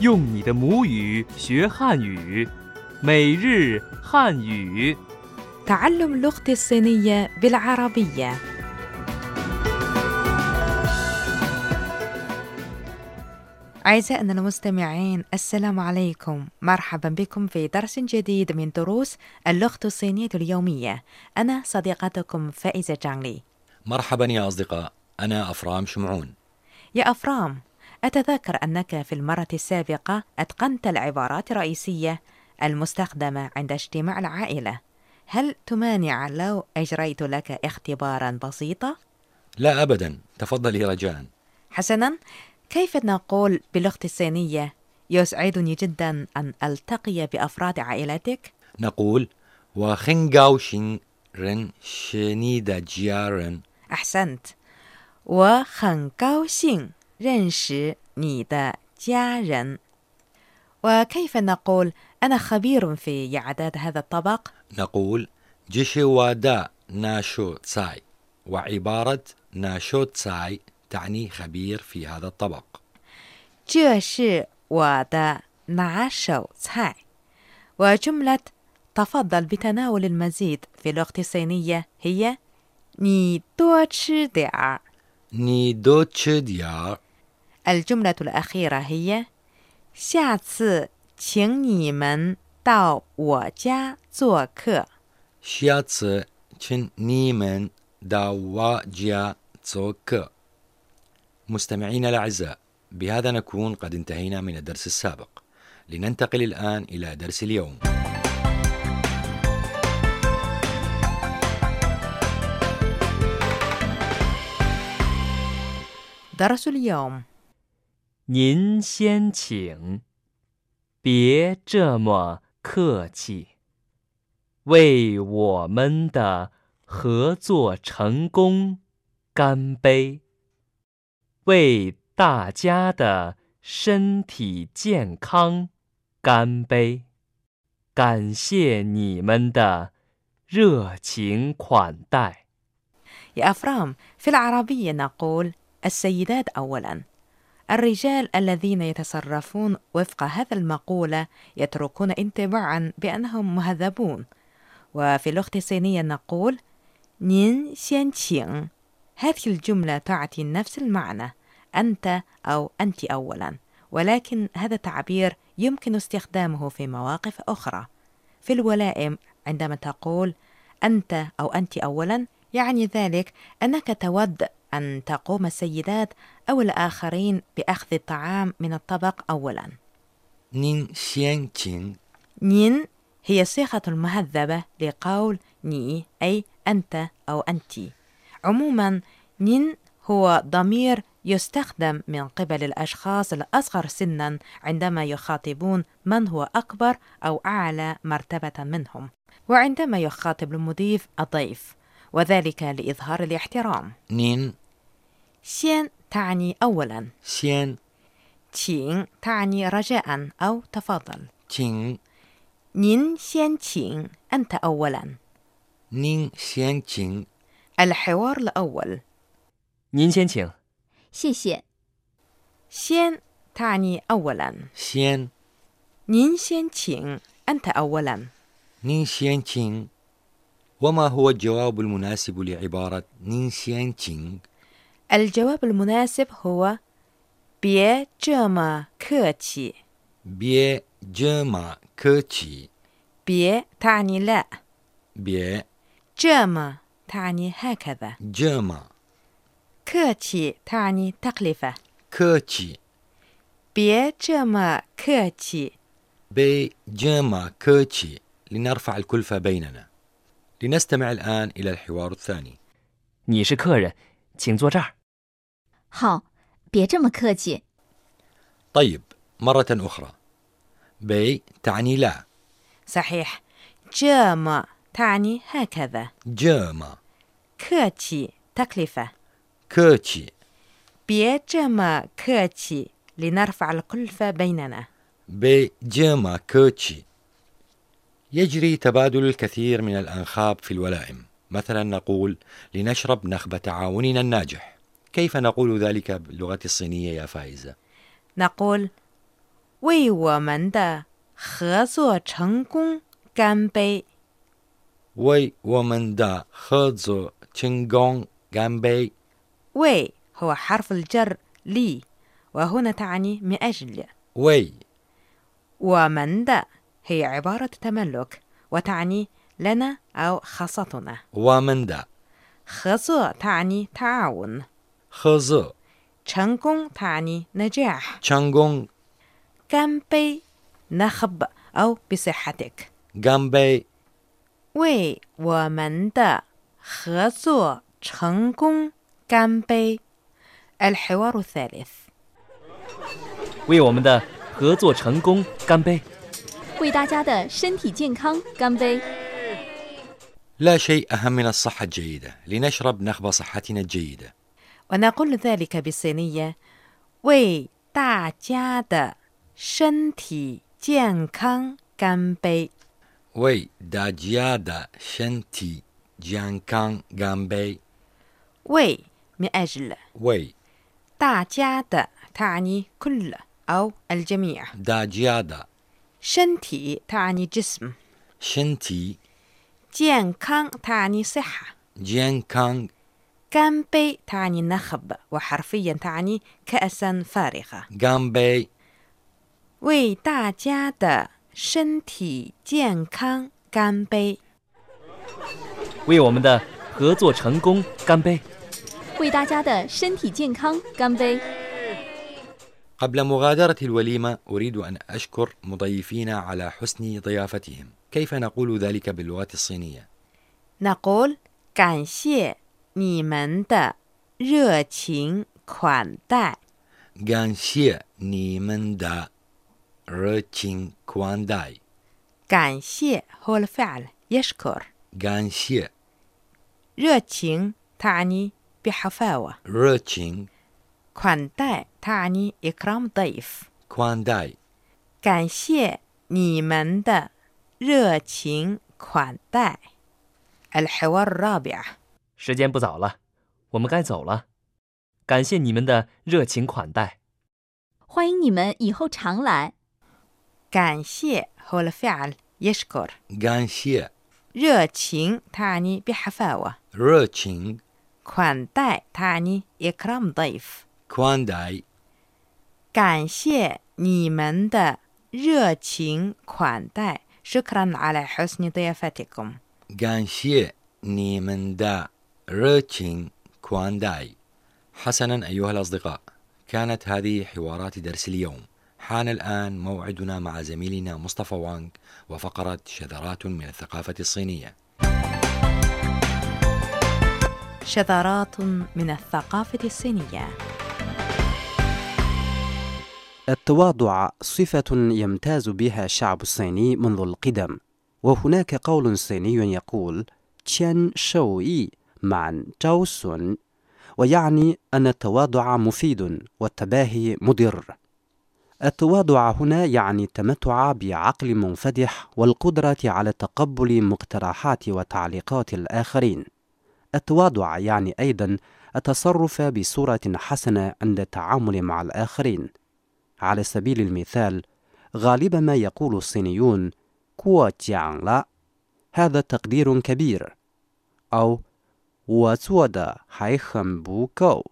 用你的母语学汉语，每日汉语。 تعلم اللغة الصينية بالعربية أعزائنا المستمعين السلام عليكم مرحبا بكم في درس جديد من دروس اللغة الصينية اليومية أنا صديقتكم فائزة جانلي مرحبا يا أصدقاء أنا أفرام شمعون يا أفرام أتذكر أنك في المرة السابقة أتقنت العبارات الرئيسية المستخدمة عند اجتماع العائلة. هل تمانع لو أجريت لك اختبارا بسيطا؟ لا أبدا. تفضلي رجاء. حسنا. كيف نقول باللغة الصينية يسعدني جدا أن ألتقي بأفراد عائلتك؟ نقول وخنغاو رن شنيدا جيارن أحسنت. وخنغاو 认识你的家人 وكيف نقول أنا خبير في إعداد هذا الطبق؟ نقول جيشي دا ناشو تساي وعبارة ناشو تساي تعني خبير في هذا الطبق 这是我的拿手菜 وجملة تفضل بتناول المزيد في اللغة الصينية هي 你多吃点儿 ني دو تشي ديار الجملة الأخيرة هي 下次请你们到我家做客 شياتس تشن نيمن داوا جيا تسوك مستمعينا الأعزاء بهذا نكون قد انتهينا من الدرس السابق لننتقل الآن إلى درس اليوم درس اليوم 您先请，别这么客气。为我们的合作成功干杯！为大家的身体健康干杯！感谢你们的热情款待。 يا أفرام في العربية نقول السيدات أولا الرجال الذين يتصرفون وفق هذا المقولة يتركون انطباعا بأنهم مهذبون. وفي اللغة الصينية نقول نين سيان هذه الجملة تعطي نفس المعنى أنت أو أنت أولا. ولكن هذا التعبير يمكن استخدامه في مواقف أخرى. في الولائم عندما تقول أنت أو أنت أولا يعني ذلك أنك تود أن تقوم السيدات أو الآخرين بأخذ الطعام من الطبق أولا. نين تشين نين هي صيغة مهذبة لقول ني أي أنت أو أنت. عموما نين هو ضمير يستخدم من قبل الأشخاص الأصغر سنا عندما يخاطبون من هو أكبر أو أعلى مرتبة منهم وعندما يخاطب المضيف الضيف وذلك لإظهار الاحترام. نين سين تعني أولا شين تشين تعني رجاء أو تفضل تشين 您先请 أنت أولا نين شين تشين الحوار الأول 您先请。谢谢。 سين تعني أولا شين 您先请 أنت أولا نين شين تشين وما هو الجواب المناسب لعبارة نين شين تشين الجواب المناسب هو 别这么客气 بيه جما كوتشي 别 تعني لا بيه 这么 تعني هكذا جما 客气 تعني تكلفة كوتشي 别这么客气 بي جما كوتشي لنرفع الكلفة بيننا لنستمع الآن إلى الحوار الثاني 你是客人，请坐这儿。 好，别这么客气。 طيب مرة أخرى بي تعني لا صحيح 这么 تعني هكذا جما 客气 تكلفة كوتشي 别这么客气 لنرفع الكلفة بيننا بي جما كوتشي يجري تبادل الكثير من الأنخاب في الولائم مثلا نقول لنشرب نخبة تعاوننا الناجح كيف نقول ذلك باللغة الصينية يا فائزة؟ نقول 为我们的合作成功干杯 为我们的合作成功干杯 为 هو حرف الجر لي وهنا تعني من أجل 为我们的 هي عبارة تملك وتعني لنا أو خاصتنا. 我们的 合作 تعني تعاون. 合作 成功 تعني نجاح 成功 干杯 نخب أو بصحتك 干杯！为我们的合作成功干杯 الحوار الثالث 为我们的合作成功干杯！为大家的身体健康干杯！ لا شيء أهم من الصحة الجيدة لنشرب نخبة صحتنا الجيدة ونقول ذلك بالصينية 为大家的身体健康干杯 وي داجيادا شنتي جان كان جامبي 为 من أجل وي 大家的 تعني كل أو الجميع داجيادا 身体 تعني جسم شنتي 健康 تعني صحة جان كان كامبي تعني نخب وحرفيا تعني كأسا فارغة جامبي 为大家的身体健康干杯！为我们的合作成功干杯！为大家的身体健康干杯！ قبل مغادرة الوليمة أريد أن أشكر مضيفينا على حسن ضيافتهم كيف نقول ذلك باللغة الصينية؟ نقول 感谢 你们的热情款待。 غانشيا نيمن دا رتشين كوان داي 感谢 هو الفعل يشكر غانشيا 热情 تعني بحفاوة رتشين 款待 تعني إكرام ضيف كوان داي 感谢你们的热情款待。الحوار الرابع 时间不早了，我们该走了。感谢你们的热情款待。欢迎你们以后常来。感谢 هو الفعل يشكر غانشيا 热情 تعني بحفاوة رتشين 款待 تعني إكرام ضيف كوان داي 感谢你们的热情款待 شكرا على حسن ضيافتكم غانشيا نيمن دا رتشين كوان داي حسنا أيها الأصدقاء كانت هذه حوارات درس اليوم. حان الآن موعدنا مع زميلنا مصطفى وانغ وفقرة شذرات من الثقافة الصينية. شذرات من الثقافة الصينية. التواضع صفة يمتاز بها الشعب الصيني منذ القدم وهناك قول صيني يقول تشان شوي معا. جاو سون ويعني أن التواضع مفيد والتباهي مضر. التواضع هنا يعني التمتع بعقل منفتح والقدرة على تقبل مقترحات وتعليقات الآخرين. التواضع يعني أيضا التصرف بصورة حسنة عند التعامل مع الآخرين. على سبيل المثال غالبا ما يقول الصينيون كو لا هذا تقدير كبير. أو 我做的还很不够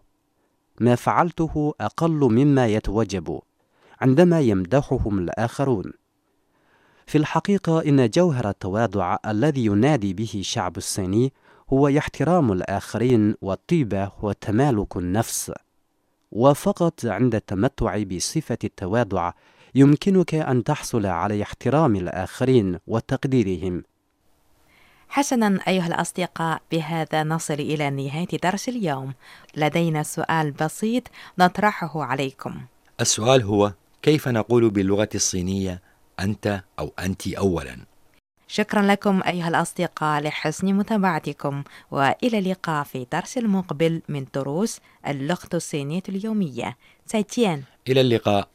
ما فعلته أقل مما يتوجب عندما يمدحهم الآخرون في الحقيقة إن جوهر التواضع الذي ينادي به الشعب الصيني هو احترام الآخرين والطيبة وتمالك النفس وفقط عند التمتع بصفة التواضع يمكنك أن تحصل على احترام الآخرين وتقديرهم حسنا أيها الأصدقاء بهذا نصل إلى نهاية درس اليوم. لدينا سؤال بسيط نطرحه عليكم. السؤال هو كيف نقول باللغة الصينية أنت أو أنت أولا؟ شكرا لكم أيها الأصدقاء لحسن متابعتكم وإلى اللقاء في درس المقبل من دروس اللغة الصينية اليومية. 再见 إلى اللقاء.